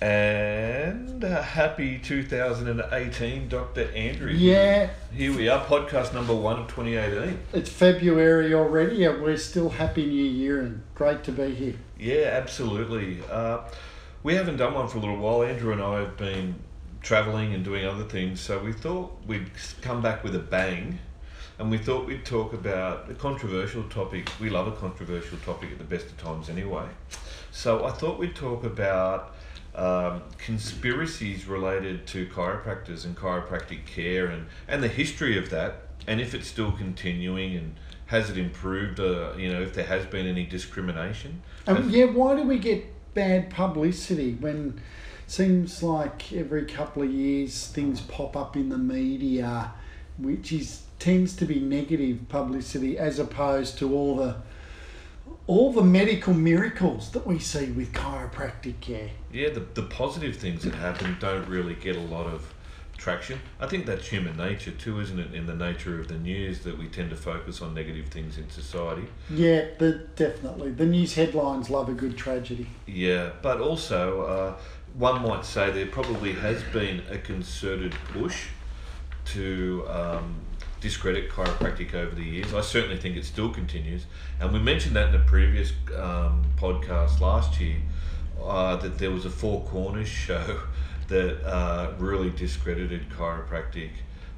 And uh, happy 2018, Dr. Andrew. Yeah, Here we are, podcast number one of 2018. it's February already, and we're still happy New Year and great to be here. Yeah, absolutely. Uh, we haven't done one for a little while. Andrew and I have been traveling and doing other things, so we thought we'd come back with a bang. And we thought we'd talk about a controversial topic. We love a controversial topic at the best of times anyway. So I thought we'd talk about um, conspiracies related to chiropractors and chiropractic care and, and the history of that, and if it's still continuing and has it improved, uh, you know, if there has been any discrimination. And yeah, why do we get bad publicity when seems like every couple of years things pop up in the media, which is tends to be negative publicity as opposed to all the all the medical miracles that we see with chiropractic care. Yeah, the, the positive things that happen don't really get a lot of traction. I think that's human nature too, isn't it? In the nature of the news, that we tend to focus on negative things in society. Yeah, the, definitely. The news headlines love a good tragedy. Yeah, but also, uh, one might say there probably has been a concerted push to um, discredit chiropractic over the years. I certainly think it still continues. And we mentioned that in a previous um, podcast last year uh, that there was a Four Corners show that uh, really discredited chiropractic.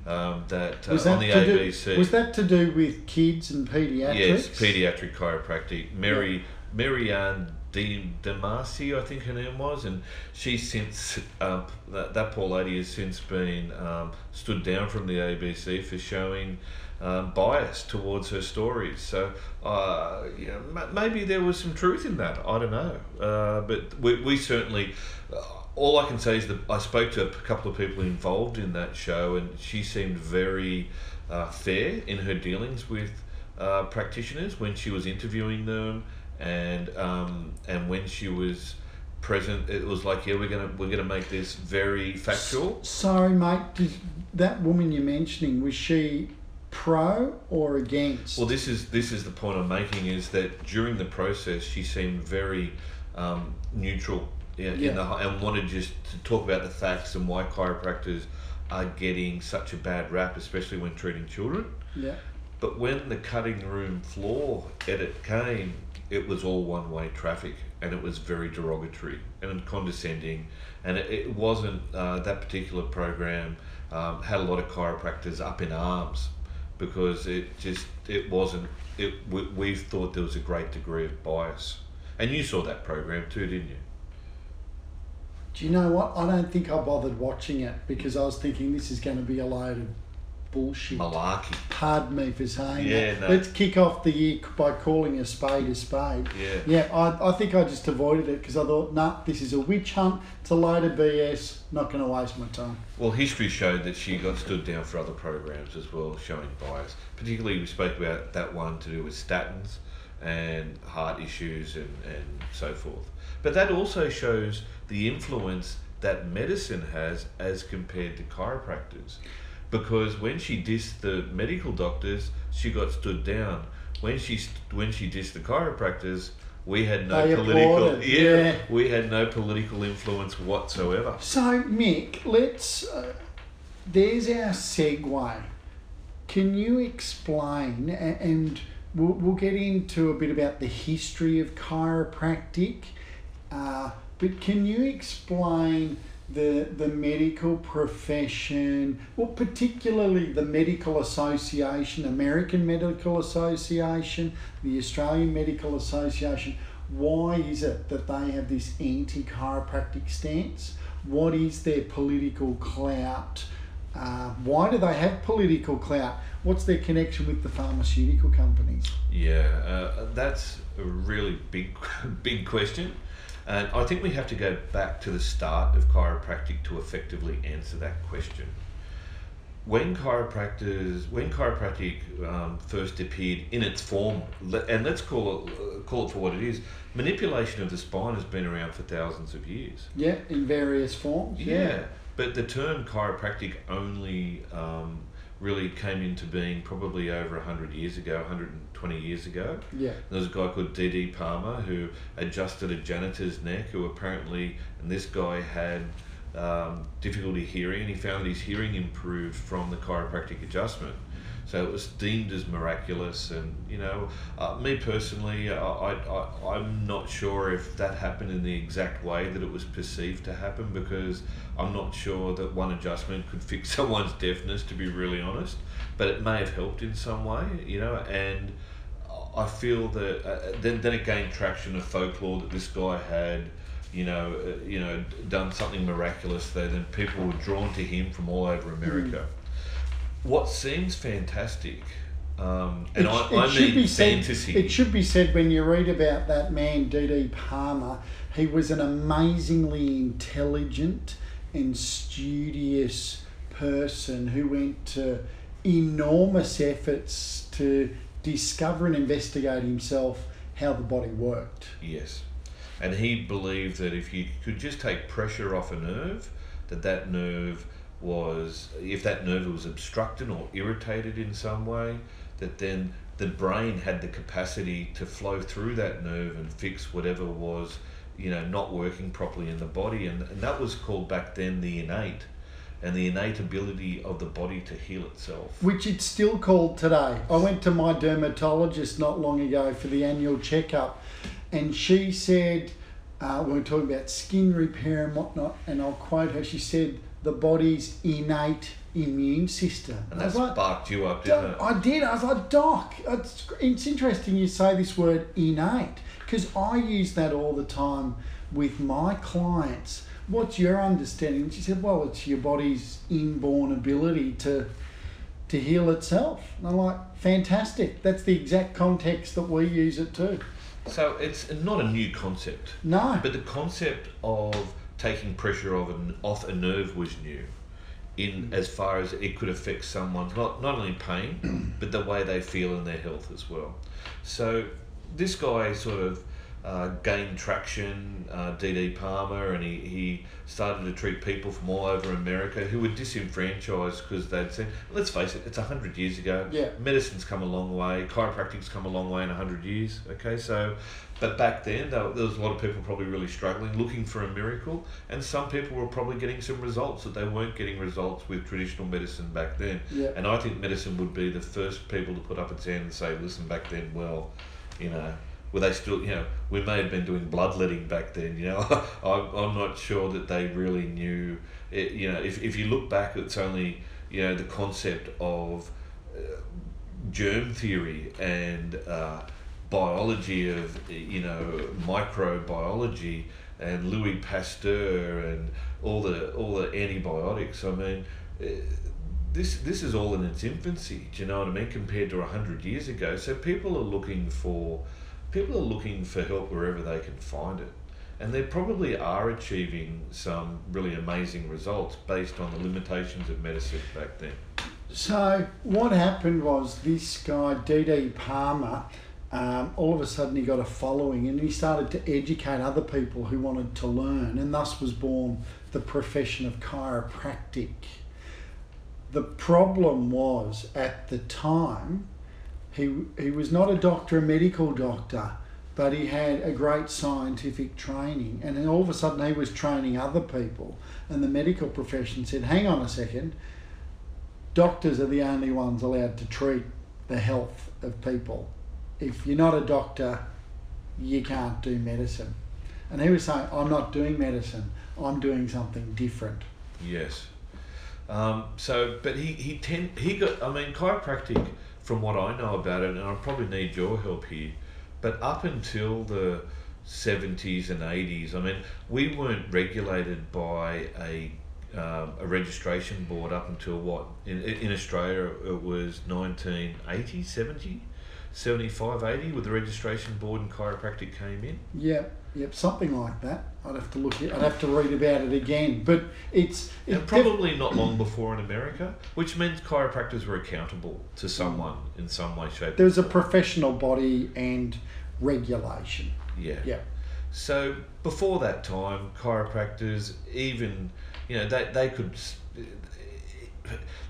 Um, that, uh, that on the to do, ABC. was that to do with kids and paediatrics? Yes, pediatric chiropractic. Mary Mary Ann De Demasi, I think her name was, and she since um, that, that poor lady has since been um, stood down from the ABC for showing um, bias towards her stories. So, uh, m- maybe there was some truth in that. I don't know, uh, but we, we certainly. Uh, all I can say is that I spoke to a couple of people involved in that show, and she seemed very uh, fair in her dealings with uh, practitioners when she was interviewing them, and um, and when she was present, it was like, yeah, we're gonna we're gonna make this very factual. Sorry, mate. Did, that woman you're mentioning was she pro or against? Well, this is this is the point I'm making is that during the process, she seemed very um, neutral, yeah, Yeah. In the, and wanted just to talk about the facts and why chiropractors are getting such a bad rap, especially when treating children. yeah. But when the cutting room floor edit came, it was all one way traffic and it was very derogatory and condescending. And it, it wasn't, uh, that particular program um, had a lot of chiropractors up in arms because it just, it wasn't, it, we, we thought there was a great degree of bias. And you saw that program too, didn't you? Do you know what? I don't think I bothered watching it because I was thinking this is going to be a load of bullshit. Malarkey. Pardon me for saying Yeah, that. no. Let's kick off the year by calling a spade a spade. Yeah. Yeah, I, I think I just avoided it because I thought, nah, this is a witch hunt. It's a load of BS. Not going to waste my time. Well, history showed that she got stood down for other programs as well, showing bias. Particularly, we spoke about that one to do with statins and heart issues and, and so forth. But that also shows the influence that medicine has as compared to chiropractors. Because when she dissed the medical doctors, she got stood down. When she st- when she dissed the chiropractors, we had no They political applauded, yeah. we had no political influence whatsoever. So, Mick, let's. Uh, there's our segue. Can you explain, and we'll, we'll get into a bit about the history of chiropractic, uh, but can you explain the, the medical profession, well, particularly the Medical Association, American Medical Association, the Australian Medical Association? Why is it that they have this anti chiropractic stance? What is their political clout? Uh, why do they have political clout? What's their connection with the pharmaceutical companies? Yeah, uh, that's a really big, big question. And I think we have to go back to the start of chiropractic to effectively answer that question. When chiropractors, when chiropractic um, first appeared in its form, and let's call it call it for what it is, manipulation of the spine has been around for thousands of years. Yeah, in various forms. Yeah, but the term chiropractic only um, really came into being probably over 100 years ago, 120 years ago. Yeah. There was a guy called D.D. Palmer who adjusted a janitor's neck who apparently, and this guy had um, difficulty hearing, and he found that his hearing improved from the chiropractic adjustment. So it was deemed as miraculous, and you know, uh, me personally, I, I, I, I'm not sure if that happened in the exact way that it was perceived to happen because I'm not sure that one adjustment could fix someone's deafness, to be really honest, but it may have helped in some way, you know, and I feel that uh, then, then it gained traction of folklore that this guy had you know, uh, you know, done something miraculous there, then people were drawn to him from all over America. What seems fantastic, um, and it, I, I mean fantasy. Said, it should be said when you read about that man, D.D. Palmer, he was an amazingly intelligent and studious person who went to enormous efforts to discover and investigate himself how the body worked. Yes and he believed that if you could just take pressure off a nerve, that that nerve was, if that nerve was obstructed or irritated in some way, that then the brain had the capacity to flow through that nerve and fix whatever was, you know, not working properly in the body. And, and that was called back then the innate and the innate ability of the body to heal itself. Which it's still called today. I went to my dermatologist not long ago for the annual checkup, and she said, uh, we were talking about skin repair and whatnot, and I'll quote her. She said, "The body's innate immune system." And that sparked like, you up, didn't it? I did. I was like, "Doc, it's, it's interesting you say this word innate because I use that all the time with my clients." What's your understanding? And she said, "Well, it's your body's inborn ability to." To heal itself. And I'm like, fantastic. That's the exact context that we use it too. So it's not a new concept. No. But the concept of taking pressure off an, off a nerve was new, in as far as it could affect someone's not not only pain, but the way they feel in their health as well. So this guy sort of uh, gained traction, uh, D.D. Palmer, and he, he started to treat people from all over America who were disenfranchised because they'd said, let's face it, it's 100 years ago. Yeah. Medicine's come a long way, chiropractic's come a long way in 100 years. Okay, so, but back then, there was a lot of people probably really struggling, looking for a miracle, and some people were probably getting some results that they weren't getting results with traditional medicine back then. Yeah. And I think medicine would be the first people to put up its hand and say, listen, back then, well, you know, were they still, you know, we may have been doing bloodletting back then, you know. I'm, I'm not sure that they really knew, it, you know, if, if you look back, it's only, you know, the concept of uh, germ theory and uh, biology of, you know, microbiology and Louis Pasteur and all the all the antibiotics. I mean, uh, this this is all in its infancy. Do you know what I mean? Compared to hundred years ago, so people are looking for people are looking for help wherever they can find it. And they probably are achieving some really amazing results based on the limitations of medicine back then. So, what happened was this guy, D.D. Palmer, um, all of a sudden he got a following and he started to educate other people who wanted to learn, and thus was born the profession of chiropractic. The problem was at the time, he, he was not a doctor, a medical doctor, but he had a great scientific training. And all of a sudden, he was training other people. And the medical profession said, hang on a second, doctors are the only ones allowed to treat the health of people. If you're not a doctor, you can't do medicine. And he was saying, I'm not doing medicine, I'm doing something different. Yes. Um, so, but he, he, tend, he got, I mean, chiropractic from what I know about it, and I probably need your help here, but up until the 70s and 80s, I mean, we weren't regulated by a um, a registration board up until what in, in Australia it was 1980 70 75 80 with the registration board and chiropractic came in yep yep something like that I'd have to look. It, I'd have to read about it again. But it's, probably not long before in America, which meant chiropractors were accountable to someone in some way, shape. There was a professional body and regulation. Yeah. Yeah. So before that time, chiropractors even, you know, they they could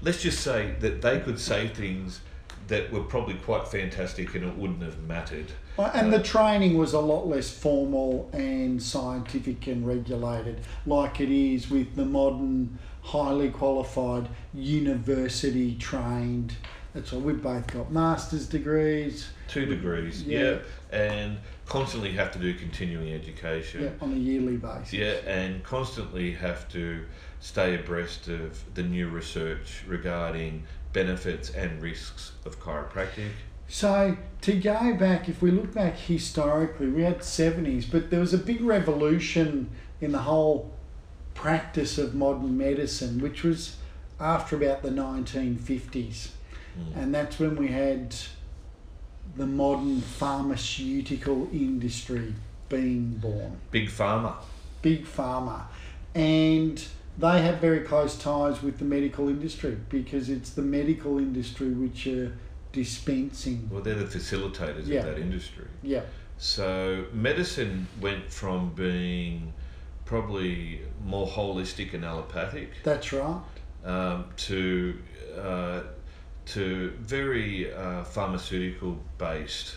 let's just say that they could say things that were probably quite fantastic and it wouldn't have mattered. Well, And the uh, training was a lot less formal and scientific and regulated, like it is with the modern, highly qualified, university trained. That's all. We've both got master's degrees. Two degrees, Yeah. yeah. and constantly have to do continuing education. Yeah, on a yearly basis. Yeah, and constantly have to stay abreast of the new research regarding benefits and risks of chiropractic. So to go back, if we look back historically, we had seventies, but there was a big revolution in the whole practice of modern medicine, which was after about the nineteen fifties, Mm. and that's when we had the modern pharmaceutical industry being born. Big pharma. Big pharma, and they have very close ties with the medical industry because it's the medical industry which are dispensing. Well, they're the facilitators Yeah. of that industry. Yeah. So medicine went from being probably more holistic and allopathic That's right. um, to uh, to very uh, pharmaceutical based.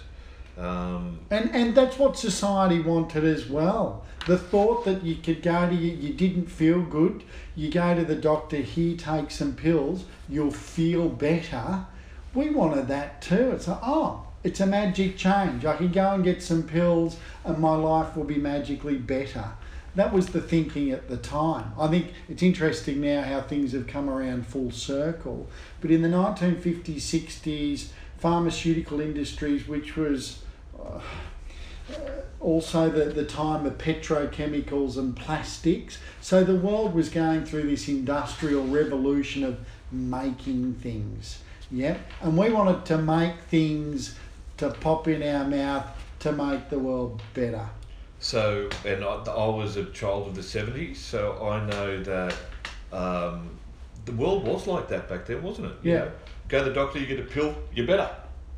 Um, And and that's what society wanted as well. The thought that you could go to you, you didn't feel good, you go to the doctor, he take some pills, you'll feel better. We wanted that too. It's like, oh, it's a magic change. I can go and get some pills and my life will be magically better. That was the thinking at the time. I think it's interesting now how things have come around full circle. But in the 1950s, 60s, pharmaceutical industries, which was uh, also the, the time of petrochemicals and plastics. So the world was going through this industrial revolution of making things. Yep. And we wanted to make things to pop in our mouth to make the world better. So, and I, I was a child of the 70s, so I know that um, the world was like that back then, wasn't it? You Yeah. know, go to the doctor, you get a pill, you're better.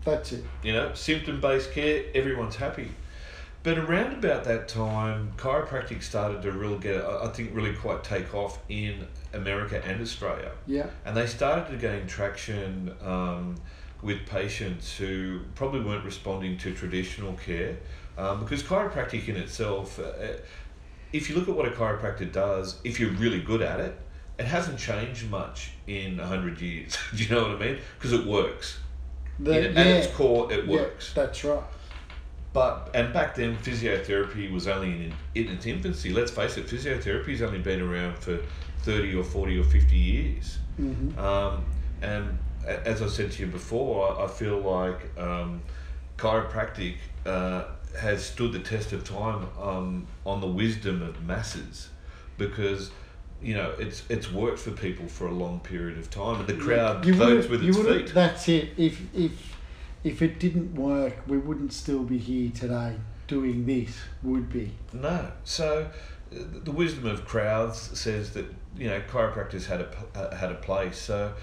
That's it. You know, symptom based care, everyone's happy. But around about that time, chiropractic started to really get, I think, really quite take off in America and Australia. Yeah. And they started to gain traction um, with patients who probably weren't responding to traditional care. Um, because chiropractic in itself, uh, if you look at what a chiropractor does, if you're really good at it, it hasn't changed much in 100 years. Do you know what I mean? Because it works. The, In- At its core, it yeah, works. that's right. But and back then, physiotherapy was only in, in its infancy. Let's face it, physiotherapy's only been around for thirty or forty or fifty years. hmm Um, and as I said to you before, I, I feel like um, chiropractic uh, has stood the test of time um, on the wisdom of masses, because you know it's it's worked for people for a long period of time, and the crowd You votes with its feet. That's it. If if if it didn't work, we wouldn't still be here today doing this, would be? No. So the wisdom of crowds says that you know chiropractors had a uh, had a place. So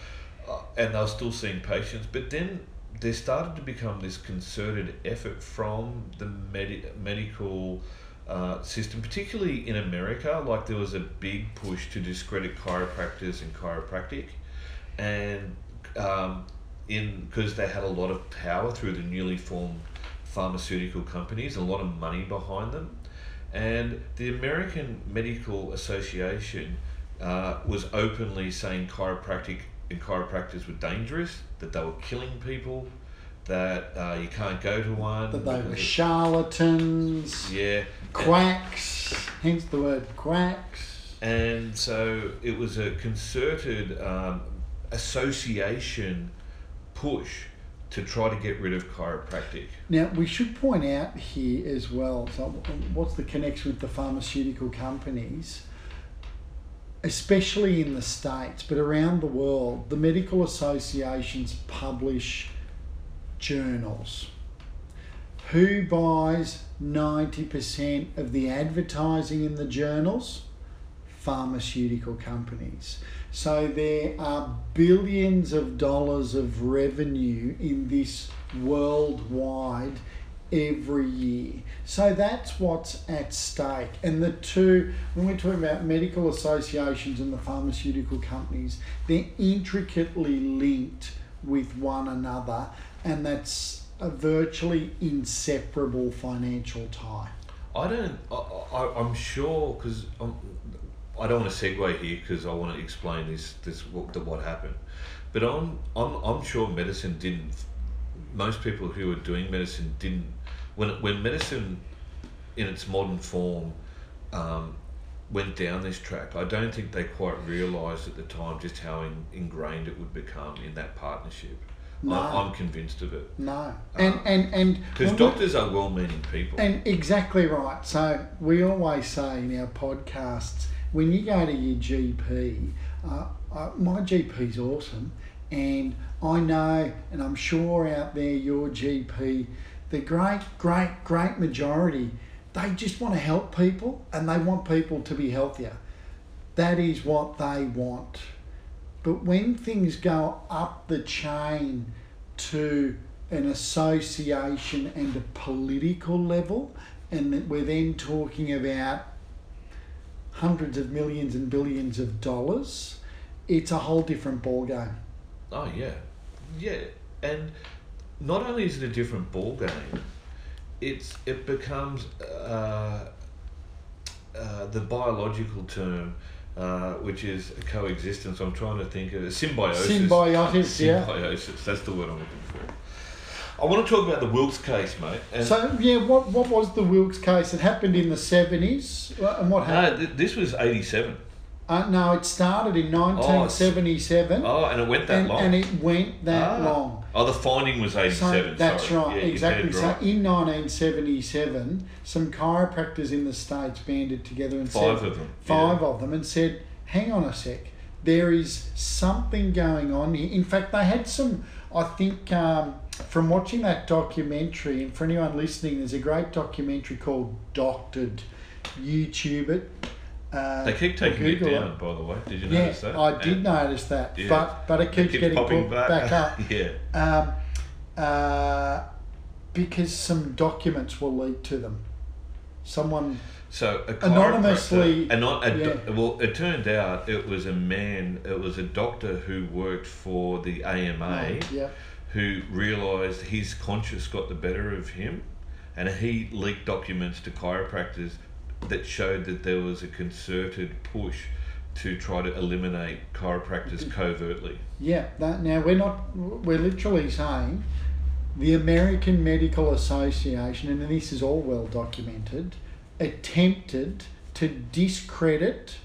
uh, and they're still seeing patients, but then there started to become this concerted effort from the medi- medical uh, system, particularly in America. Like there was a big push to discredit chiropractors and chiropractic, and um, in because they had a lot of power through the newly formed pharmaceutical companies, a lot of money behind them, and the American Medical Association uh, was openly saying chiropractic and chiropractors were dangerous, that they were killing people, that uh, you can't go to one. That they were charlatans, yeah, quacks, hence the word quacks. and so it was a concerted um, association push to try to get rid of chiropractic. Now, we should point out here as well so, what's the connection with the pharmaceutical companies, especially in the States, but around the world, the medical associations publish journals. Who buys 90% of the advertising in the journals? Pharmaceutical companies. So there are billions of dollars of revenue in this worldwide every year. So that's what's at stake. And the two, when we're talking about medical associations and the pharmaceutical companies, they're intricately linked with one another, and that's a virtually inseparable financial tie. I don't. I, I'm sure because I don't want to segue here because I want to explain this this what, the, what happened. But I'm I'm I'm sure medicine didn't. Most people who were doing medicine didn't. When when medicine, in its modern form, um, went down this track, I don't think they quite realised at the time just how in, ingrained it would become in that partnership. No. I, I'm convinced of it. No, and Um, and and Because doctors are well-meaning people. And exactly right. So we always say in our podcasts, when you go to your GP, uh, uh, my GP's awesome, and I know, and I'm sure out there, your GP, the great, great, great majority, they just want to help people and they want people to be healthier. That is what they want. But when things go up the chain to an association and a political level, and we're then talking about hundreds of millions and billions of dollars, it's a whole different ballgame. Oh yeah, yeah, and not only is it a different ball game, it's it becomes uh, uh, the biological term, uh, which is coexistence. I'm trying to think of symbiosis. Symbiosis, yeah. Symbiosis. That's the word I'm looking for. I want to talk about the Wilk's case, mate. And So yeah, what what was the Wilk's case? It happened in the seventies, and what no, happened? th- this was '87. Uh, no, it started in nineteen seventy seven, Oh, and it went that and, long. and it went that Ah. long. oh, the finding was So '87. that's sorry. right, Yeah, exactly. So right. in 1977, some chiropractors in the states banded together and Five said of them. five of them and said, "Hang on a sec, there is something going on here." In fact, they had some. I think um, from watching that documentary, and for anyone listening, there's a great documentary called Doctored. YouTube it. Uh, They keep taking it down, by the way. Did you Yeah, notice that? I did And notice that, Yeah. but but it it keeps, keeps getting popping brought back up yeah. um, uh, because some documents were leaked to them. Someone, So a Anonymously, anon- a do- yeah. well, it turned out it was a man. It was a doctor who worked for the AMA yeah, who realised his conscience got the better of him, and he leaked documents to chiropractors that showed that there was a concerted push to try to eliminate chiropractors mm-hmm. covertly. yeah. That, now we're not. We're literally saying the American Medical Association, and this is all well documented, attempted to discredit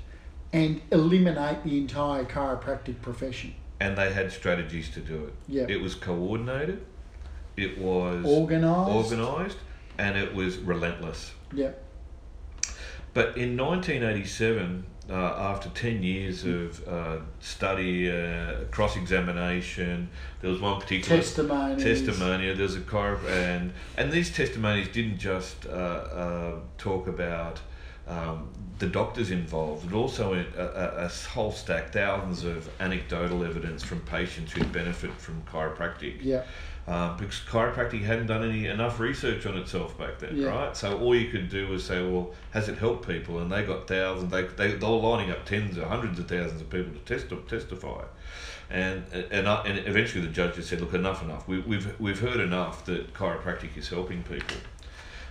and eliminate the entire chiropractic profession. And they had strategies to do it. Yeah. It was coordinated. It was Organised. organised, and it was relentless. Yeah. But in 1987, uh, after 10 years of uh, study, uh, cross examination, there was one particular testimony. There's a chiro- and and these testimonies didn't just uh, uh, talk about um, the doctors involved, but also a, a, a whole stack, thousands of anecdotal evidence from patients who benefit from chiropractic Yeah. Um, because chiropractic hadn't done any enough research on itself back then, Yeah. right? So all you could do was say, well, has it helped people? And they got thousands. They they they were lining up tens or hundreds of thousands of people to test testify, and and uh, and eventually the judge just said, look, enough, enough. We, we've we've heard enough that chiropractic is helping people.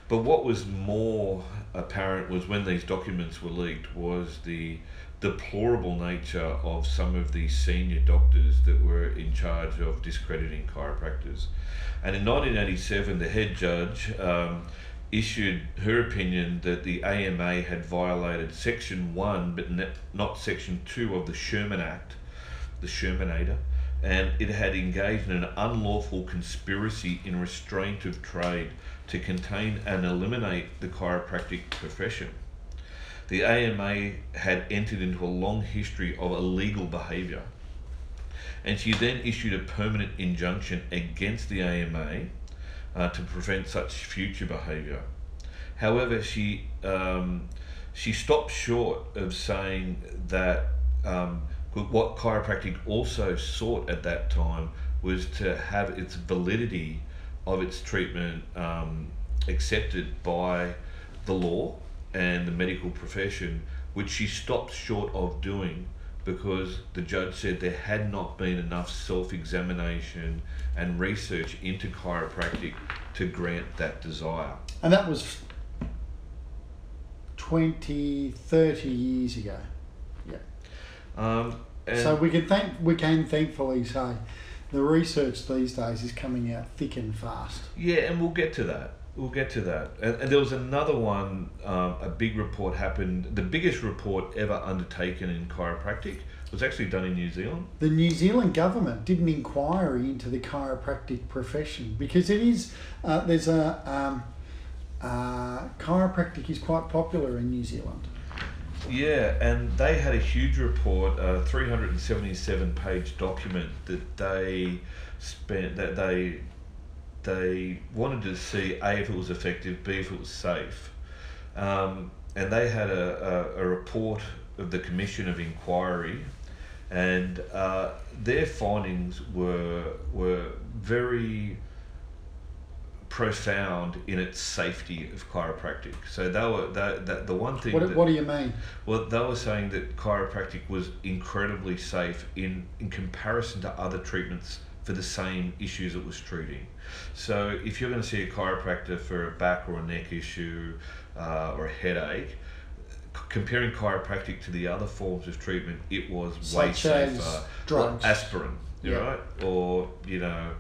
But what was more apparent was when these documents were leaked was the deplorable nature of some of these senior doctors that were in charge of discrediting chiropractors. And in 1987, the head judge um, issued her opinion that the AMA had violated Section 1 but ne- not Section 2 of the Sherman Act, the Shermanator, and it had engaged in an unlawful conspiracy in restraint of trade to contain and eliminate the chiropractic profession. The AMA had entered into a long history of illegal behaviour, and she then issued a permanent injunction against the AMA uh, to prevent such future behaviour. However, she um, she stopped short of saying that um, what chiropractic also sought at that time was to have its validity of its treatment um, accepted by the law and the medical profession, which she stopped short of doing because the judge said there had not been enough self examination and research into chiropractic to grant that desire. And that was 20, 30 years ago. Yeah. Um, and So we can thank we can thankfully say the research these days is coming out thick and fast. Yeah, and we'll get to that. We'll get to that. And, and there was another one, um, a big report happened. The biggest report ever undertaken in chiropractic was actually done in New Zealand. The New Zealand government did an inquiry into the chiropractic profession because it is uh, there's a um, uh, chiropractic is quite popular in New Zealand. Yeah, and they had a huge report, a 377 page document that they spent, that they they wanted to see A, if it was effective, B, if it was safe. Um, and they had a, a, a report of the Commission of Inquiry, and uh, their findings were, were very profound in its safety of chiropractic. So they were that, that the one thing What, that, what do you mean? well, they were saying that chiropractic was incredibly safe in, in comparison to other treatments for the same issues it was treating. So, if you're going to see a chiropractor for a back or a neck issue uh, or a headache, comparing chiropractic to the other forms of treatment, it was way Such as safer. drugs. Aspirin, you Yeah. right? Or, you know,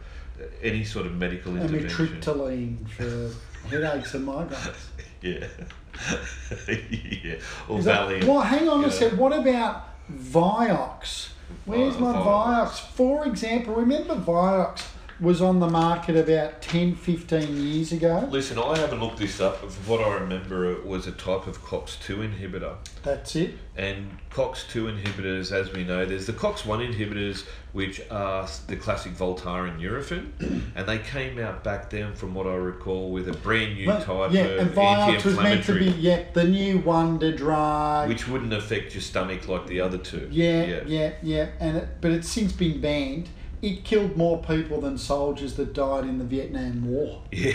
any sort of medical intervention. Amitriptyline for headaches and migraines. Yeah. yeah. Or Valium. well, hang on a know. sec. What about Vioxx? Where's my Vioxx. Vioxx? For example, remember Vioxx was on the market about 10, 15 years ago? Listen, I haven't looked this up, but from what I remember, it was a type of COX2 inhibitor. That's it. And COX2 inhibitors, as we know, there's the COX1 inhibitors, which are the classic Voltaren and Nurofen, and they came out back then, from what I recall, with a brand new But- type yeah, of Vioxx was meant to be, yeah, the new wonder drug. which wouldn't affect your stomach like the other two. Yeah, Yeah, yeah, yeah, and it, but it's since been banned. It killed more people than soldiers that died in the Vietnam War. Yeah.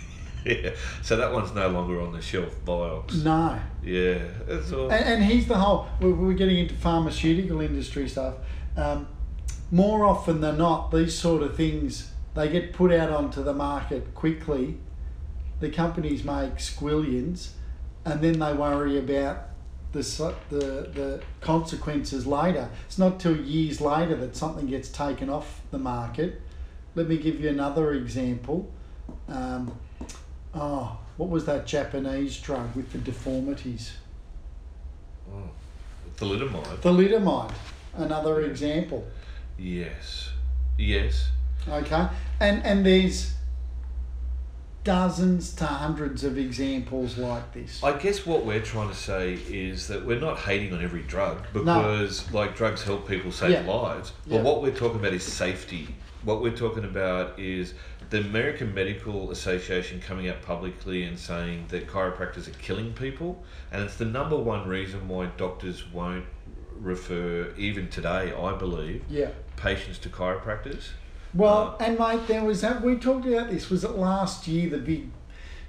yeah. So that one's no longer on the shelf, Vioxx. No, Yeah, it's all. and, and here's the whole. We're, we're getting into pharmaceutical industry stuff. Um, more often than not, these sort of things they get put out onto the market quickly. The companies make squillions, and then they worry about the the the consequences later. It's not till years later that something gets taken off the market. Let me give you another example. Um, oh, what was that Japanese drug with the deformities? Oh, thalidomide. Thalidomide, another example. Yes. Yes. Okay, and and there's dozens to hundreds of examples like this. I guess what we're trying to say is that we're not hating on every drug because, like, drugs help people save Yeah. lives. But Yeah. what we're talking about is safety. What we're talking about is the American Medical Association coming out publicly and saying that chiropractors are killing people, and it's the number one reason why doctors won't refer, even today, I believe, Yeah. patients to chiropractors. Well, uh, and mate, there was that we talked about this. Was it last year? The big,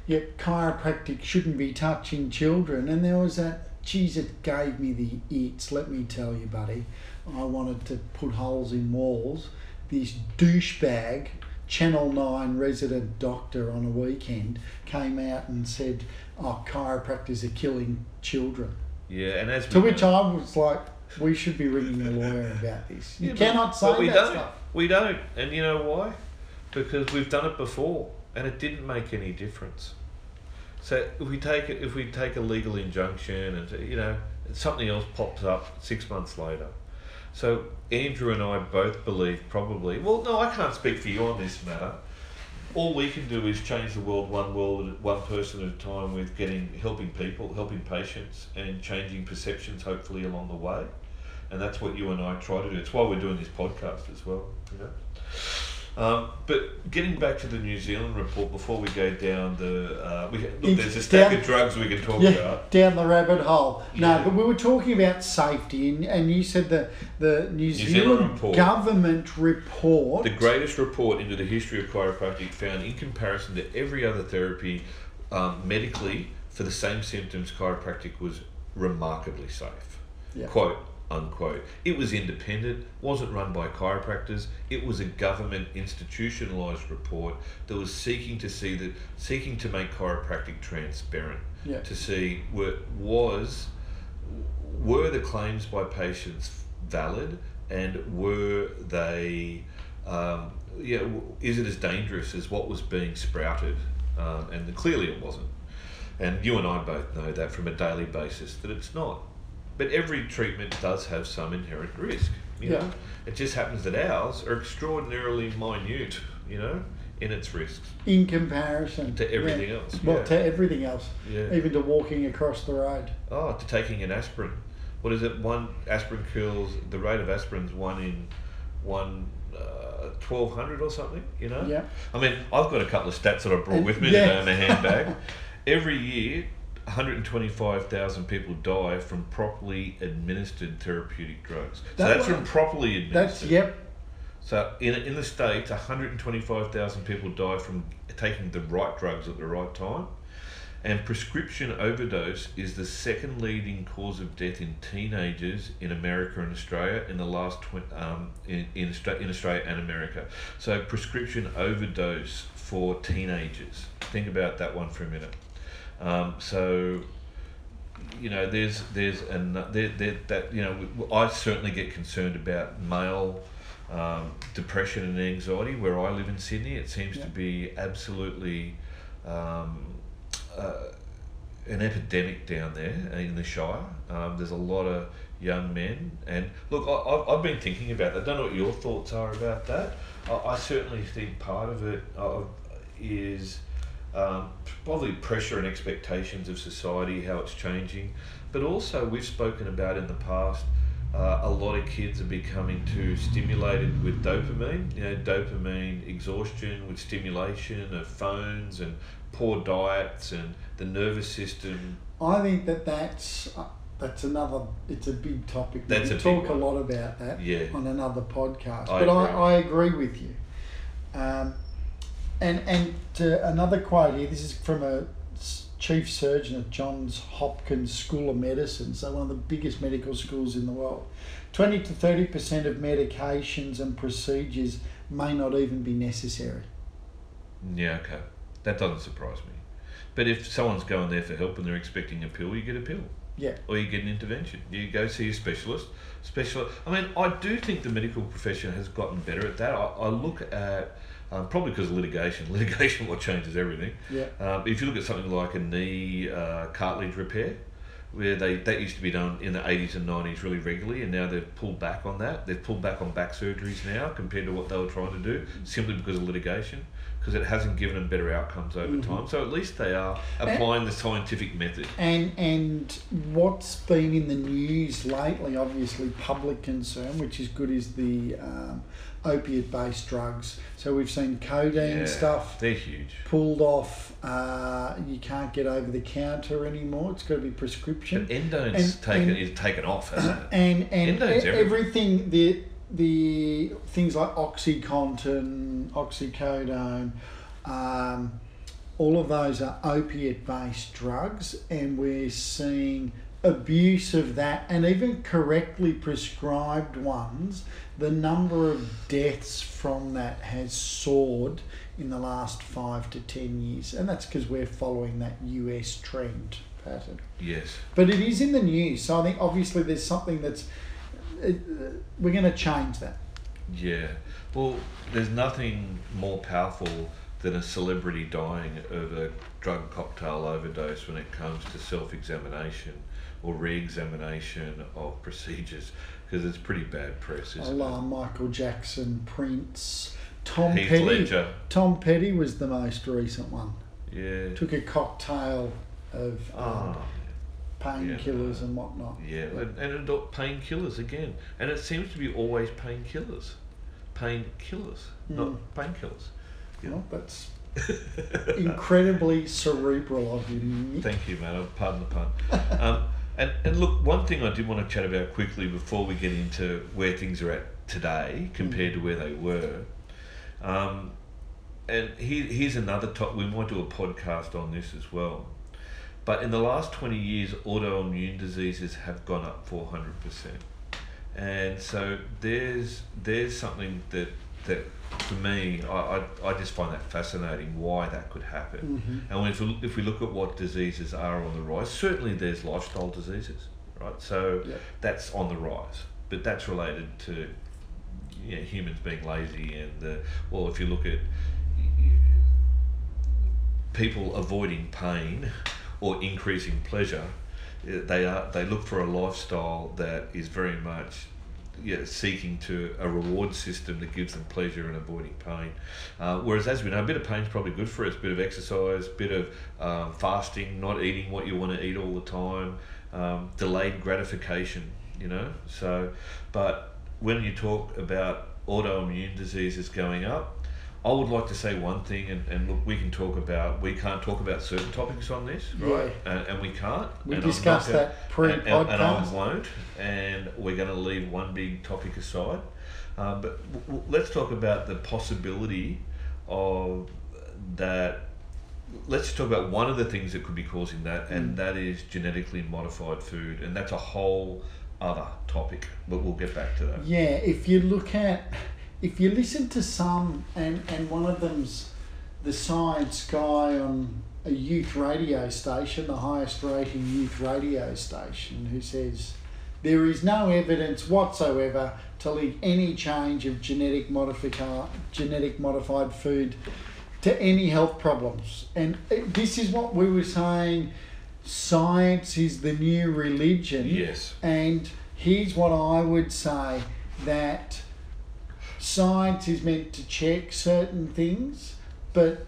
yeah, chiropractic shouldn't be touching children, and there was that. Geez, it gave me the its. Let me tell you, buddy. I wanted to put holes in walls. This douchebag, Channel Nine resident doctor on a weekend came out and said, "Oh, chiropractors are killing children." Yeah, and as To we which I was like, "We should be ringing a lawyer about this. You Yeah, but- cannot say but that don't. stuff." We don't, and you know why? Because we've done it before, and it didn't make any difference. So if we take it, if we take a legal injunction, and you know something else pops up six months later. So Andrew and I both believe probably. Well, no, I can't speak for you on this matter. All we can do is change the world one world, one person at a time, with getting helping people, helping patients, and changing perceptions. Hopefully along the way, and that's what you and I try to do. It's why we're doing this podcast as well. You know. Um, but getting back to the New Zealand report before we go down the uh, we, look, there's a stack down- of drugs we can talk Yeah, about. down the rabbit hole. No, Yeah. but we were talking about safety, and, and you said the the New, Zealand Zealand, report. government report. The greatest report into the history of chiropractic found, in comparison to every other therapy, um, medically for the same symptoms, chiropractic was remarkably safe. Yeah. Quote unquote. It was independent, wasn't run by chiropractors. It was a government institutionalized report that was seeking to see that seeking to make chiropractic transparent. Yeah. To see were was were the claims by patients valid and were they um, yeah is it as dangerous as what was being sprouted um, and clearly it wasn't and you and I both know that from a daily basis that it's not but every treatment does have some inherent risk you Yeah. know it just happens that ours are extraordinarily minute you know in its risks in comparison to everything yeah. else Well, yeah. to everything else, Yeah. even to walking across the road. Oh, to taking an aspirin. What is it? One aspirin kills the rate of aspirin's one in one uh, twelve hundred or something. You know. Yeah. I mean, I've got a couple of stats that I brought And- with me yeah. today in my handbag. Every year, one hundred and twenty-five thousand people die from properly administered therapeutic drugs. So That that's one- from properly administered. That's yep. So in, in the States, 125,000 people die from taking the right drugs at the right time. And prescription overdose is the second leading cause of death in teenagers in America and Australia in the last tw- um, in, in, in Australia and America. So prescription overdose for teenagers. Think about that one for a minute. Um, so you know, there's there's an there, there, that you know I certainly get concerned about male um, depression and anxiety. Where I live in Sydney, it seems Yeah. to be absolutely um, uh, an epidemic down there in the Shire. Um, there's a lot of young men, and look, I, I've, I've been thinking about that. I don't know what your thoughts are about that. I, I certainly think part of it uh, is um, probably pressure and expectations of society, how it's changing, but also we've spoken about in the past. Uh, a lot of kids are becoming too stimulated with dopamine, you know, dopamine exhaustion with stimulation of phones and poor diets and the nervous system. I think that that's uh, that's another. It's a big topic. We That's big talk a lot about that Yeah. on another podcast. I but I, agree. I agree with you. Um, and and to another quote here. This is from a chief surgeon at Johns Hopkins School of Medicine, so one of the biggest medical schools in the world. Twenty to thirty percent of medications and procedures may not even be necessary. Yeah, okay. That doesn't surprise me. But if someone's going there for help and they're expecting a pill, you get a pill. Yeah. Or you get an intervention. You go see a specialist. Special. I mean, I do think the medical profession has gotten better at that. I, I look at um, probably because of litigation. Litigation what changes everything. Yeah. Um, if you look at something like a knee uh, cartilage repair, where they that used to be done in the eighties and nineties really regularly, and now they've pulled back on that. They've pulled back on back surgeries now compared to what they were trying to do, simply because of litigation, because it hasn't given them better outcomes over Mhm. time. So at least they are applying the scientific method. And and what's been in the news lately, obviously public concern, which is good, is the um, opiate-based drugs. So we've seen codeine Yeah, stuff They're huge. pulled off. Uh, you can't get over the counter anymore. It's got to be prescription. But endone's And- taken and- is taken off, hasn't it? and and e- everything the the things like oxycontin, oxycodone, um, all of those are opiate based drugs, and we're seeing abuse of that, and even correctly prescribed ones. The number of deaths from that has soared in the last five to ten years, and that's because we're following that US trend pattern. Yes. But it is in the news, so I think obviously there's something that's. Uh, we're going to change that. Yeah. Well, there's nothing more powerful than a celebrity dying of a drug cocktail overdose when it comes to self examination or re examination of procedures because it's pretty bad press, isn't la Michael Jackson, Prince, Tom it? Heath Petty. Ledger. Tom Petty was the most recent one. Yeah. Took a cocktail of um, Ah, painkillers yeah. and whatnot. yeah. And, and adult painkillers again. And it seems to be always painkillers. painkillers, not painkillers. Yeah. Well, that's incredibly cerebral of you. Nick. Thank you, man. Pardon the pun. Um, and, and look, one thing I did want to chat about quickly before we get into where things are at today compared to where they were. Um, and here, here's another top. We might do a podcast on this as well. But in the last 20 years, autoimmune diseases have gone up 400%. And so there's there's something that that for me, I, I, I just find that fascinating why that could happen. Mhm. And if we, look, if we look at what diseases are on the rise, certainly there's lifestyle diseases, right? So Yep. that's on the rise, but that's related to you know, humans being lazy and the, well, if you look at people avoiding pain or increasing pleasure, eh, they are they look for a lifestyle that is very much yeah, seeking to a reward system that gives them pleasure and avoiding pain. Uh, whereas, as we know, a bit of pain is probably good for us. A bit of exercise, bit of um, fasting, not eating what you want to eat all the time, um, delayed gratification. You know, so but when you talk about autoimmune diseases going up, I would like to say one thing, and, and look, we can talk about, we can't talk about certain topics on this, right? And, and we can't. We and discussed gonna- that pre and, and, I won't, and we're going to leave one big topic aside. Um, but w- w- let's talk about the possibility of that. Let's talk about one of the things that could be causing that, and Mm. that is genetically modified food, and that's a whole other topic. But we'll get back to that. Yeah, if you look at, if you listen to some, and, and one of them's the science guy on a youth radio station, the highest rating youth radio station, who says there is no evidence whatsoever to link any change of genetic modifica- genetic modified food to any health problems. And this is what we were saying. Science is the new religion. Yes. And here's what I would say that science is meant to check certain things, but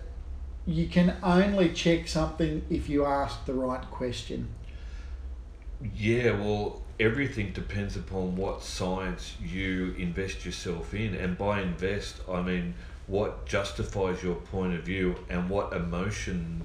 you can only check something if you ask the right question. Yeah, well, everything depends upon what science you invest yourself in, and by invest, I mean what justifies your point of view and what emotion,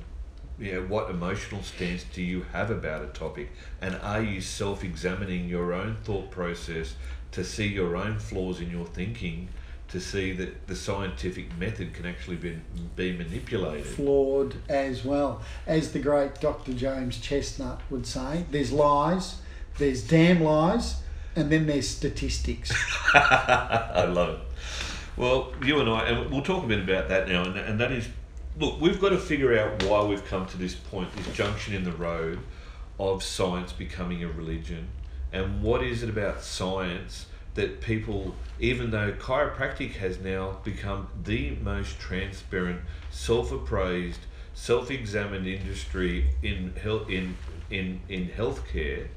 yeah, what emotional stance do you have about a topic, and are you self-examining your own thought process to see your own flaws in your thinking, to see that the scientific method can actually be be manipulated. Flawed as well. As the great Dr. James Chestnut would say, there's lies, there's damn lies, and then there's statistics. I love it. Well, you and I, and we'll talk a bit about that now, and, and that is, look, we've got to figure out why we've come to this point, this junction in the road of science becoming a religion, and what is it about science that people, even though chiropractic has now become the most transparent, self-appraised, self-examined industry in health in in in healthcare,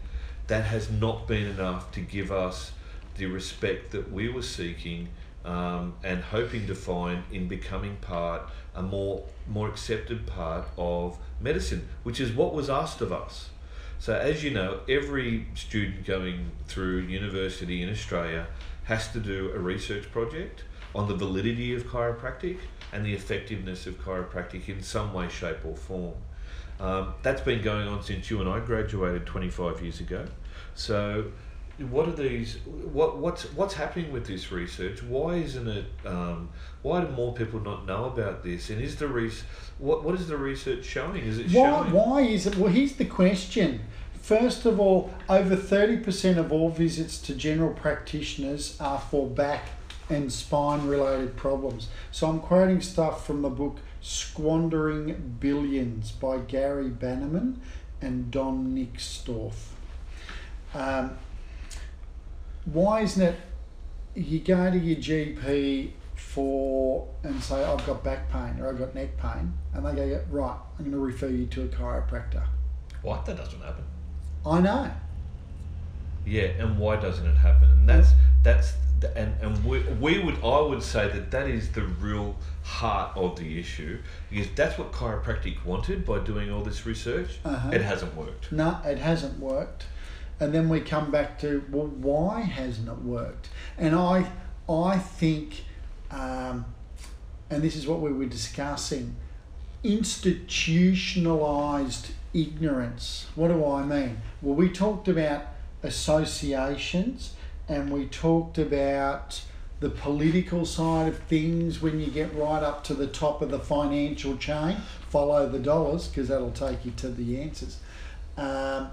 that has not been enough to give us the respect that we were seeking um, and hoping to find in becoming part a more more accepted part of medicine, which is what was asked of us. So as you know, every student going through university in Australia has to do a research project on the validity of chiropractic and the effectiveness of chiropractic in some way, shape, or form. Um, that's been going on since you and I graduated 25 years ago. So, what are these? What what's what's happening with this research? Why isn't it? Um, why do more people not know about this? And is the res- what what is the research showing? Is it Why, showing? why is it? Well, here's the question. First of all, over 30% of all visits to general practitioners are for back and spine related problems. So I'm quoting stuff from the book Squandering Billions by Gary Bannerman and Don Nixdorf. Um, why isn't it you go to your GP for and say I've got back pain or I've got neck pain, and they go right, I'm going to refer you to a chiropractor. What? That doesn't happen. I know. Yeah, and why doesn't it happen? And that's that's the, and and we, we would I would say that that is the real heart of the issue because that's what chiropractic wanted by doing all this research. Uh-huh. It hasn't worked. No, it hasn't worked. And then we come back to well, why hasn't it worked? And I I think um, and this is what we were discussing institutionalized ignorance. What do I mean? Well, we talked about associations and we talked about the political side of things when you get right up to the top of the financial chain. Follow the dollars because that'll take you to the answers. Um,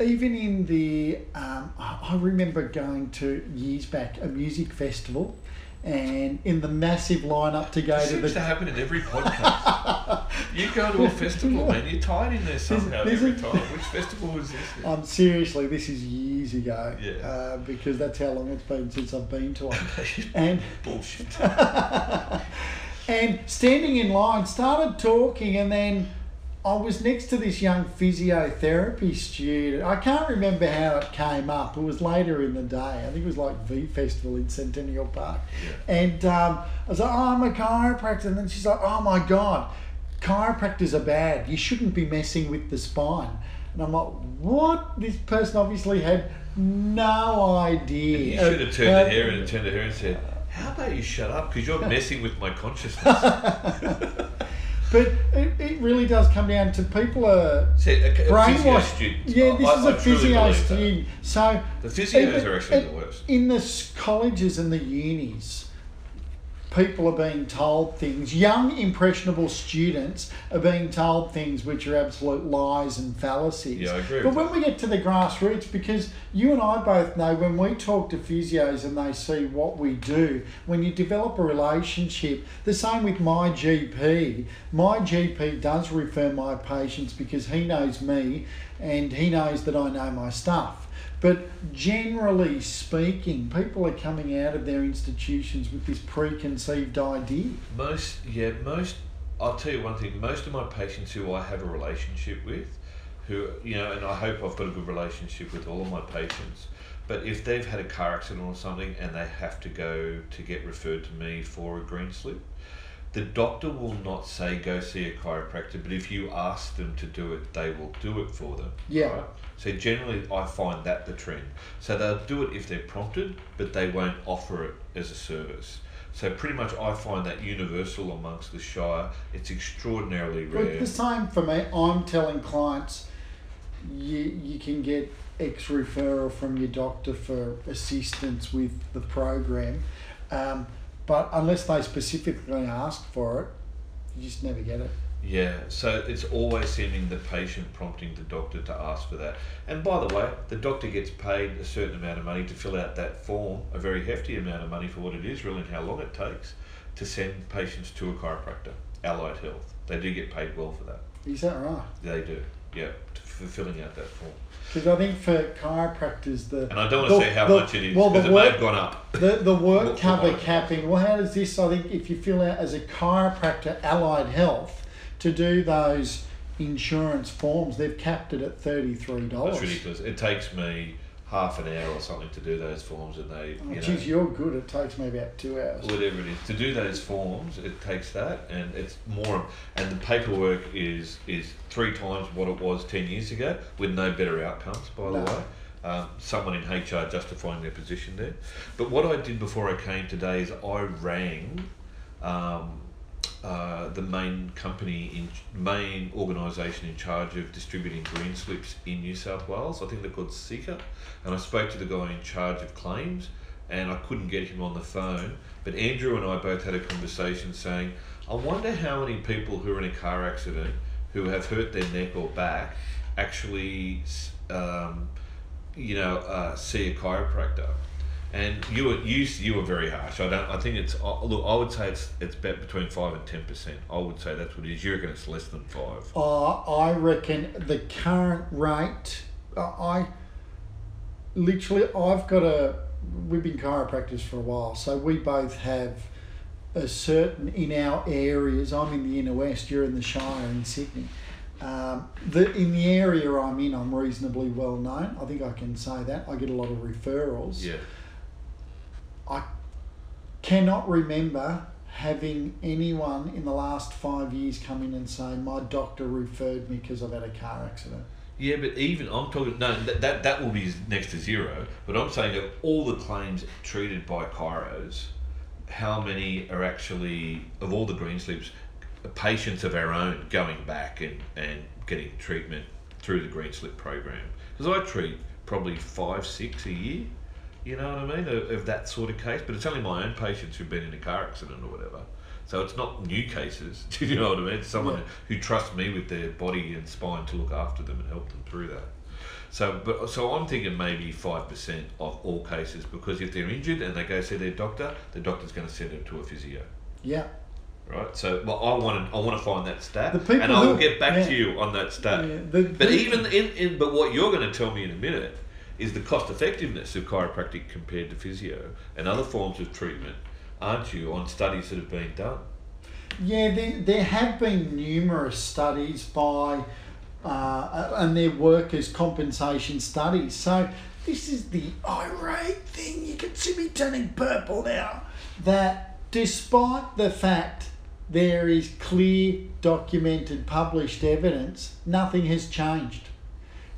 even in the, um, I remember going to years back a music festival, and in the massive lineup to go It to seems the. to happen in every podcast. you go to a festival, man. You're tied in there somehow every time. Which festival was this? Um, seriously, this is years ago. Yeah. Uh, because that's how long it's been since I've been to one. and Bullshit. and standing in line, started talking, and then I was next to this young physiotherapy student. I can't remember how it came up. It was later in the day. I think it was like V Festival in Centennial Park. Yeah. And um, I was like, oh, I'm a chiropractor. And then she's like, oh my God, chiropractors are bad. You shouldn't be messing with the spine. And I'm like, what? This person obviously had no idea. You should have turned Uh, to her and turned to her and said, "How about you shut up? Because you're messing with my consciousness." But it, it really does come down to people are See, a, a brainwashed. Yeah, this I- is I a physio student. So The physios are actually it- the worst. in the colleges and the unis. People are being told things. Young, impressionable students are being told things which are absolute lies and fallacies. Yeah, I agree But when we get to the grassroots, because you and I both know when we talk to physios and they see what we do, when you develop a relationship, the same with my GP. My GP does refer my patients because he knows me and he knows that I know my stuff. But generally speaking, people are coming out of their institutions with this preconceived idea. Most, yeah, most. I'll tell you one thing. Most of my patients who I have a relationship with, who you know, and I hope I've got a good relationship with all of my patients. But if they've had a car accident or something and they have to go to get referred to me for a green slip, the doctor will not say go see a chiropractor. But if you ask them to do it, they will do it for them. Yeah. right? So generally, I find that the trend. So they'll do it if they're prompted, but they won't offer it as a service. So pretty much, I find that universal amongst the Shire. It's extraordinarily Well, rare. the same for me. I'm telling clients you, you can get X referral from your doctor for assistance with the program, um, but unless they specifically ask for it, you just never get it. Yeah, so it's always sending the patient prompting the doctor to ask for that. And by the way, the doctor gets paid a certain amount of money to fill out that form, a very hefty amount of money for what it is, really, and how long it takes to send patients to a chiropractor, Allied Health. They do get paid well for that. Is that right? They do, yeah, t- for filling out that form. Because I think for chiropractors, the And I don't want to the- say how the- much it is, well, the because it may work- have gone up. The, the work cover capping, well, how does this? I think if you fill out as a chiropractor, allied health, to do those insurance forms, they've capped it at $33. That's ridiculous. It takes me half an hour or something to do those forms, and they, Oh, you know, geez, you're good. It takes me about two hours. whatever it is. To do those forms it takes that and it's more and the paperwork is is three times what it was 10 years ago with no better outcomes by the way. Um, someone in HR justifying their position there. But what I did before I came today is I rang um, uh, the main company in main organisation in charge of distributing green slips in New South Wales. I think they're called Seeker, and I spoke to the guy in charge of claims, and I couldn't get him on the phone. But Andrew and I both had a conversation saying, I wonder how many people who are in a car accident who have hurt their neck or back actually, um, you know, uh, see a chiropractor. And you were you you were very harsh. I don't. I think it's look. I would say it's it's about between five and ten percent. I would say that's what it is. You reckon it's less than five? Uh, I reckon the current rate, uh, I literally, I've got a, we've been chiropractors for a while, so we both have a certain, in our areas, I'm in the inner west, you're in the Shire in Sydney. Um, the, in the area I'm in, I'm reasonably well known. I think I can say that. I get a lot of referrals. Yeah. I cannot remember having anyone in the last five years come in and say my doctor referred me because I've had a car accident. Yeah, but even I'm talking no that, that that will be next to zero. But I'm saying that all the claims treated by chiros, how many are actually of all the green slips patients of our own going back and, and getting treatment through the green slip program because I treat probably five six a year you know what I mean of, of that sort of case but it's only my own patients who've been in a car accident or whatever so it's not new cases do you know what I mean it's someone Yeah. who trusts me with their body and spine to look after them and help them through that so, but so I'm thinking maybe five percent of all cases because if they're injured and they go see their doctor, the doctor's going to send them to a physio, Yeah. right? So, well, I want to I want to find that stat, and I will get back yeah. to you on that stat. Yeah, the- but the- even in, in but what you're going to tell me in a minute is the cost effectiveness of chiropractic compared to physio and other forms of treatment, aren't you? On studies that have been done. Yeah, there, there have been numerous studies by, uh, and their workers' compensation studies. So this is the irate thing. You can see me turning purple now. That despite the fact there is clear, documented, published evidence, nothing has changed.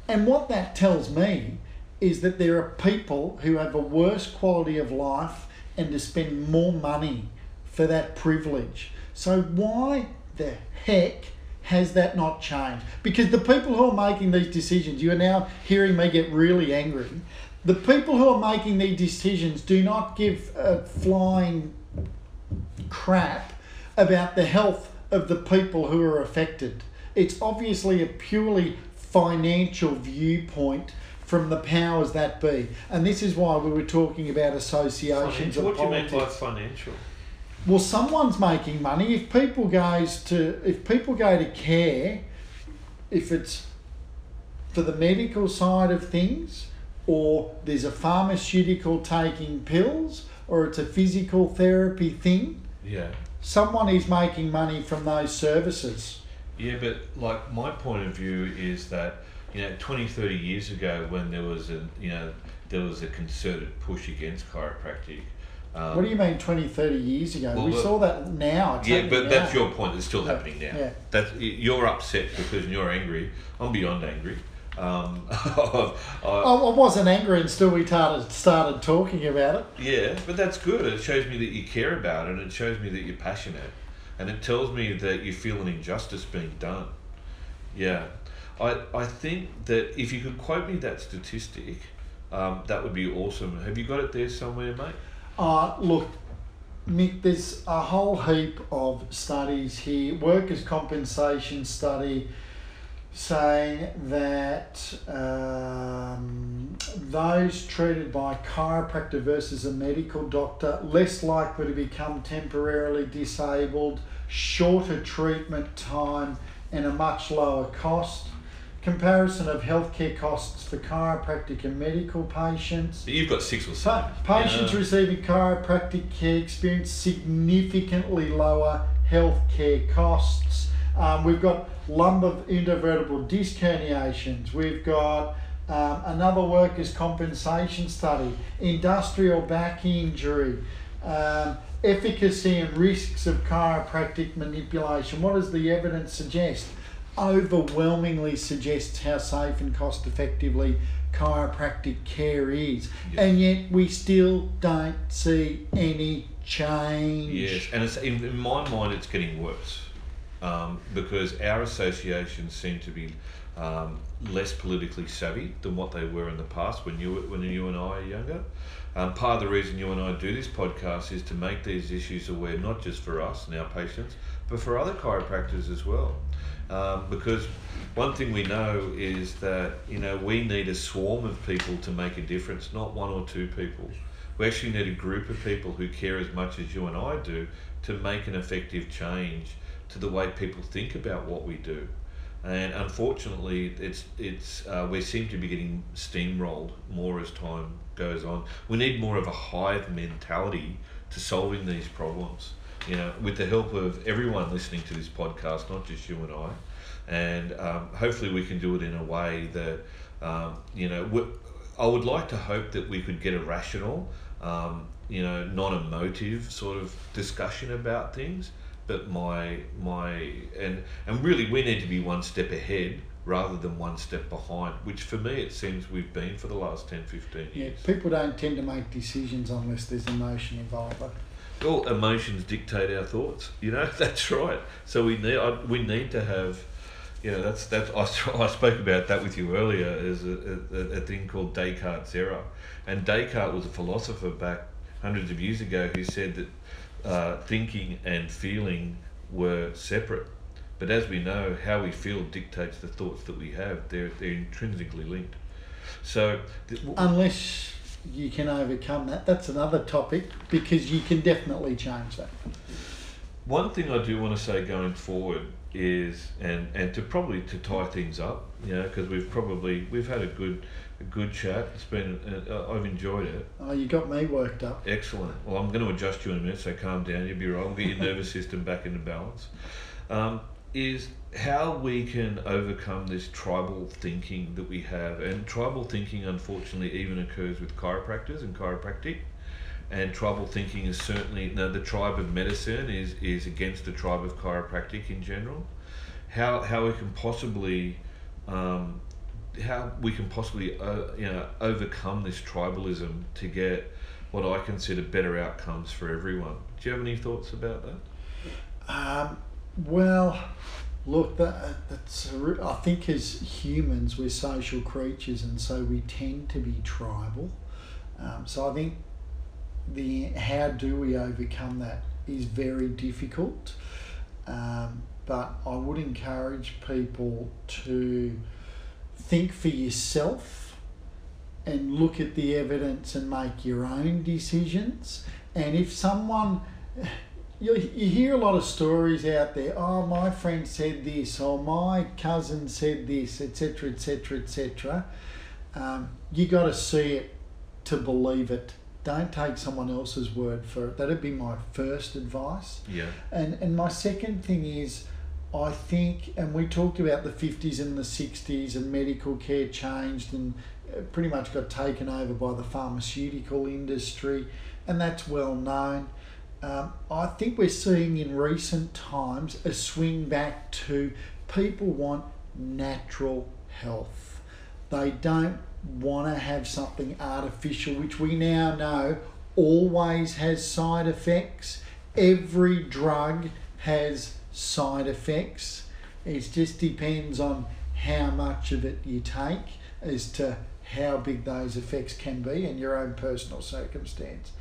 And what that tells me is that there are people who have a worse quality of life and to spend more money for that privilege. So why the heck has that not changed? Because the people who are making these decisions, you are now hearing me get really angry. The people who are making these decisions do not give a flying crap about the health of the people who are affected. It's obviously a purely financial viewpoint from the powers that be. And this is why we were talking about associations Financial, what do you mean by financial? Well, someone's making money. If people goes to if people go to care, if it's for the medical side of things, or there's a pharmaceutical taking pills, or it's a physical therapy thing, Yeah. someone is making money from those services. Yeah, but like my point of view is that you know 20, 30 years ago when there was a you know there was a concerted push against chiropractic. Um, What do you mean 20, 30 years ago? Well, we saw that now. Yeah, but that's your point. It's still happening now. yeah. That's you're upset because you're angry. I'm beyond angry. Um, I- I, wasn't angry until we started, started talking about it. Yeah, but that's good. It shows me that you care about it. and It shows me that you're passionate, and it tells me that you feel an injustice being done. Yeah, I I think that if you could quote me that statistic, um, that would be awesome. Have you got it there somewhere, mate? Uh, look, Mick, there's a whole heap of studies here. Workers' compensation study saying that um, those treated by a chiropractor versus a medical doctor less likely to become temporarily disabled, shorter treatment time, and a much lower cost. Comparison of healthcare costs for chiropractic and medical patients. You've got six or Pa- patients Yeah. receiving chiropractic care experience significantly lower healthcare costs. Um, we've got lumbar intervertebral disc herniations. We've got um, another workers' compensation study, industrial back injury, um, efficacy and risks of chiropractic manipulation. What does the evidence suggest? Overwhelmingly suggests how safe and cost effectively chiropractic care is. Yeah. And yet we still don't see any change. Yes, and it's in, in my mind, it's getting worse um, because our associations seem to be um, less politically savvy than what they were in the past when you when you and I are younger. Um, part of the reason you and I do this podcast is to make these issues aware, not just for us and our patients, but for other chiropractors as well. Um, because one thing we know is that you know we need a swarm of people to make a difference, not one or two people. We actually need a group of people who care as much as you and I do to make an effective change to the way people think about what we do. And unfortunately, it's it's uh, we seem to be getting steamrolled more as time goes on. We need more of a hive mentality to solving these problems. You know, with the help of everyone listening to this podcast, not just you and I, and um, hopefully we can do it in a way that um, you know. I would like to hope that we could get a rational, um, you know, non-emotive sort of discussion about things. But my my and and really we need to be one step ahead rather than one step behind, which for me it seems we've been for the last 10, 15 Yeah, people don't tend to make decisions unless there's emotion involved. All emotions dictate our thoughts. You know, that's right. So we need I, we need to have, you know, that's that's I, I spoke about that with you earlier as a, a, a thing called Descartes' error, and Descartes was a philosopher back hundreds of years ago who said that uh, thinking and feeling were separate. But as we know, how we feel dictates the thoughts that we have. They're, they're intrinsically linked. So, th- Unless you can overcome that, that's another topic because you can definitely change that. one thing I do want to say going forward is, and, and to probably to tie things up, you know, because we've probably we've had a good a good chat. It's been uh, I've enjoyed it. Oh, you got me worked up. Excellent. Well, I'm going to adjust you in a minute, so calm down. You'll be right. We'll get your nervous system back into balance. Um, is how we can overcome this tribal thinking that we have. And tribal thinking, unfortunately, even occurs with chiropractors and chiropractic. And tribal thinking is certainly, now the tribe of medicine is, is against the tribe of chiropractic in general. How, how we can possibly um, how we can possibly uh, you know overcome this tribalism to get what I consider better outcomes for everyone. Do you have any thoughts about that? Um, well, look, that, that's I think as humans we're social creatures, and so we tend to be tribal. Um, so I think the how do we overcome that is very difficult. Um, but I would encourage people to think for yourself and look at the evidence and make your own decisions. And if someone, you, you hear a lot of stories out there, oh, my friend said this, or my cousin said this, etc., etc., etc. Um, you got to see it to believe it. Don't take someone else's word for it. That'd be my first advice. Yeah. And and my second thing is, I think, and we talked about the fifties and the sixties, and medical care changed and uh, pretty much got taken over by the pharmaceutical industry, and that's well known. Um, I think we're seeing in recent times a swing back to people want natural health. They don't want to have something artificial, which we now know always has side effects. Every drug has side effects. It just depends on how much of it you take as to how big those effects can be and your own personal circumstance.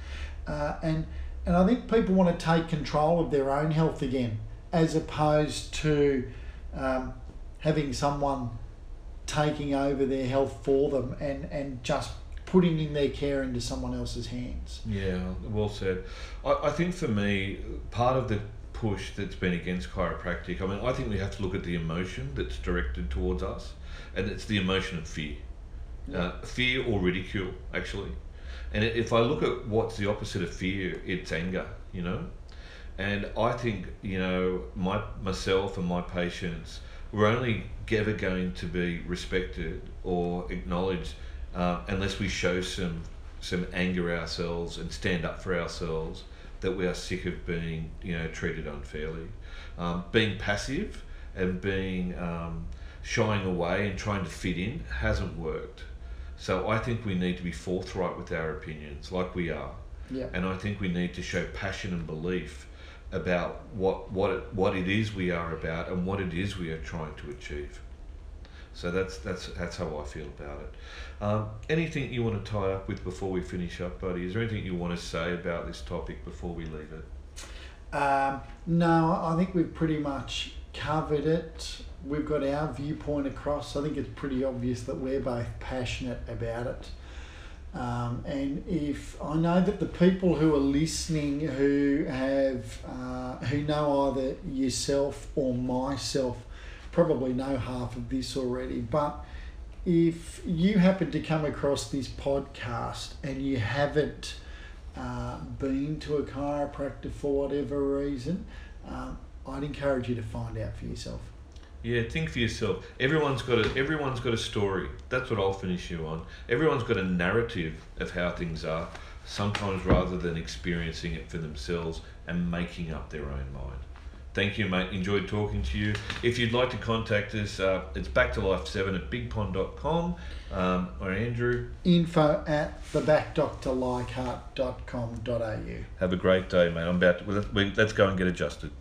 Uh, and and I think people want to take control of their own health again, as opposed to um, having someone taking over their health for them and, and just putting in their care into someone else's hands. Yeah, well said. I, I think for me, part of the push that's been against chiropractic, I mean, I think we have to look at the emotion that's directed towards us, and it's the emotion of fear. Uh, fear or ridicule, actually. And if I look at what's the opposite of fear, it's anger, you know? And I think, you know, my myself and my patients, we're only ever going to be respected or acknowledged uh, unless we show some some anger ourselves and stand up for ourselves that we are sick of being, you know, treated unfairly. Um, being passive and being um, shying away and trying to fit in hasn't worked. So I think we need to be forthright with our opinions, like we are. Yeah. And I think we need to show passion and belief about what what it, what it is we are about and what it is we are trying to achieve. So that's that's that's how I feel about it. Um, anything you want to tie up with before we finish up, buddy? Is there anything you want to say about this topic before we leave it? Um, no, I think we've pretty much covered it. We've got our viewpoint across. I think it's pretty obvious that we're both passionate about it. Um, and if I know that the people who are listening who have uh, who know either yourself or myself probably know half of this already, but if you happen to come across this podcast and you haven't uh, been to a chiropractor for whatever reason, um, I'd encourage you to find out for yourself. Yeah, think for yourself. Everyone's got a everyone's got a story. That's what I'll finish you on. Everyone's got a narrative of how things are. Sometimes rather than experiencing it for themselves and making up their own mind. Thank you, mate. Enjoyed talking to you. If you'd like to contact us, uh, it's back to life seven at bigpond.com um, or Andrew. Info at thebackdoctorleichhardt.com.au. Have a great day, mate. I'm about. To, let's go and get adjusted.